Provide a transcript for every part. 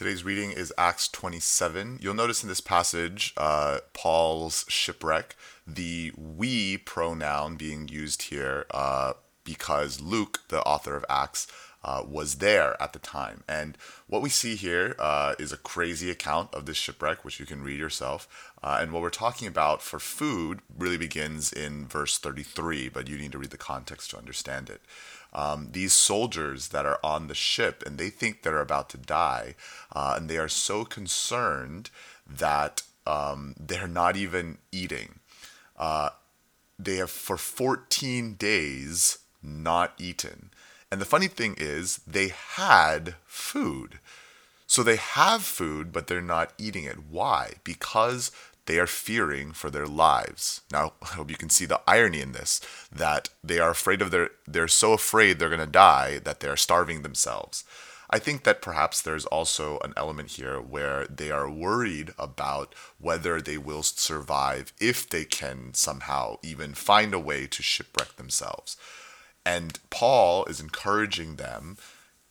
Today's reading is Acts 27. You'll notice in this passage, uh, Paul's shipwreck, the we pronoun being used here uh, because Luke, the author of Acts, uh, was there at the time. And what we see here uh, is a crazy account of this shipwreck, which you can read yourself. Uh, and what we're talking about for food really begins in verse 33, but you need to read the context to understand it. Um, these soldiers that are on the ship and they think they're about to die, uh, and they are so concerned that um, they're not even eating. Uh, they have for 14 days not eaten. And the funny thing is, they had food. So they have food, but they're not eating it. Why? Because they are fearing for their lives. Now, I hope you can see the irony in this that they are afraid of their, they're so afraid they're going to die that they're starving themselves. I think that perhaps there's also an element here where they are worried about whether they will survive if they can somehow even find a way to shipwreck themselves. And Paul is encouraging them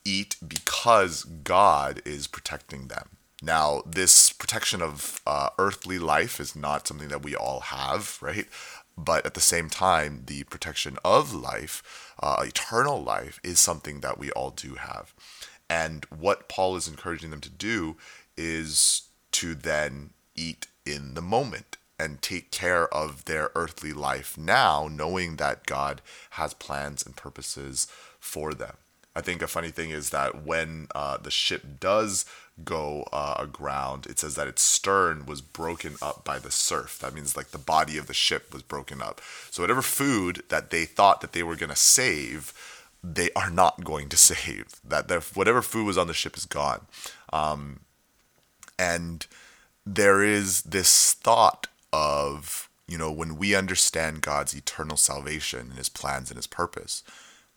eat because God is protecting them. Now, this protection of uh, earthly life is not something that we all have, right? But at the same time, the protection of life, uh, eternal life, is something that we all do have. And what Paul is encouraging them to do is to then eat in the moment and take care of their earthly life now, knowing that God has plans and purposes for them. I think a funny thing is that when uh, the ship does go uh, aground, it says that its stern was broken up by the surf. That means like the body of the ship was broken up. So whatever food that they thought that they were going to save, they are not going to save. That their, whatever food was on the ship is gone. Um, and there is this thought of, you know, when we understand God's eternal salvation and his plans and his purpose,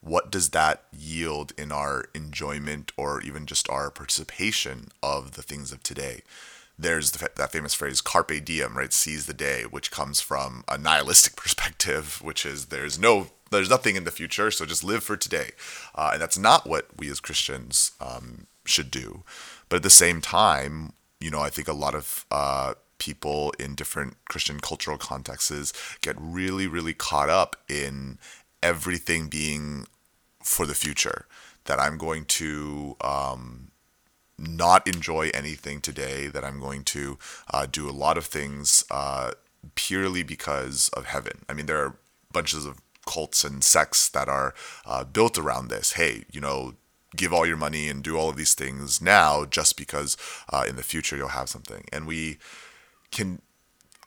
what does that yield in our enjoyment or even just our participation of the things of today? There's the, that famous phrase "carpe diem," right? Seize the day, which comes from a nihilistic perspective, which is there's no, there's nothing in the future, so just live for today, uh, and that's not what we as Christians um, should do. But at the same time, you know, I think a lot of uh, people in different Christian cultural contexts get really, really caught up in everything being for the future. That I'm going to um, not enjoy anything today, that I'm going to uh, do a lot of things uh, purely because of heaven. I mean, there are bunches of cults and sects that are uh, built around this. Hey, you know, give all your money and do all of these things now just because uh, in the future you'll have something. And we can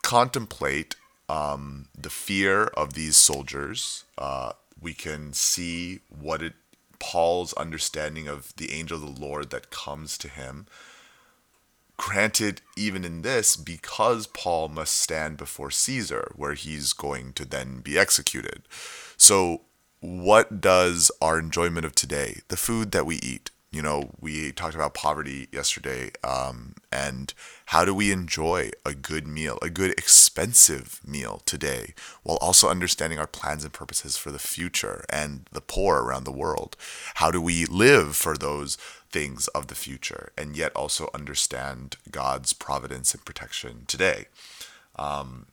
contemplate um, the fear of these soldiers. Uh, we can see what it Paul's understanding of the angel of the Lord that comes to him. Granted, even in this, because Paul must stand before Caesar, where he's going to then be executed. So, what does our enjoyment of today, the food that we eat, you know, we talked about poverty yesterday, um, and how do we enjoy a good meal, a good expensive meal today, while also understanding our plans and purposes for the future and the poor around the world? How do we live for those things of the future and yet also understand God's providence and protection today? Um,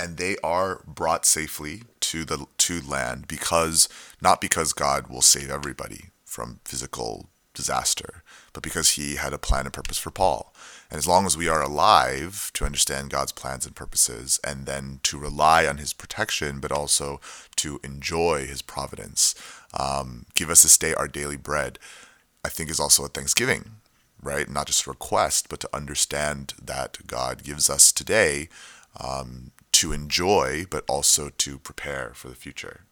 and they are brought safely to the to land because not because God will save everybody, from physical disaster, but because he had a plan and purpose for Paul. And as long as we are alive to understand God's plans and purposes, and then to rely on his protection, but also to enjoy his providence, um, give us this day our daily bread, I think is also a thanksgiving, right? Not just a request, but to understand that God gives us today um, to enjoy, but also to prepare for the future.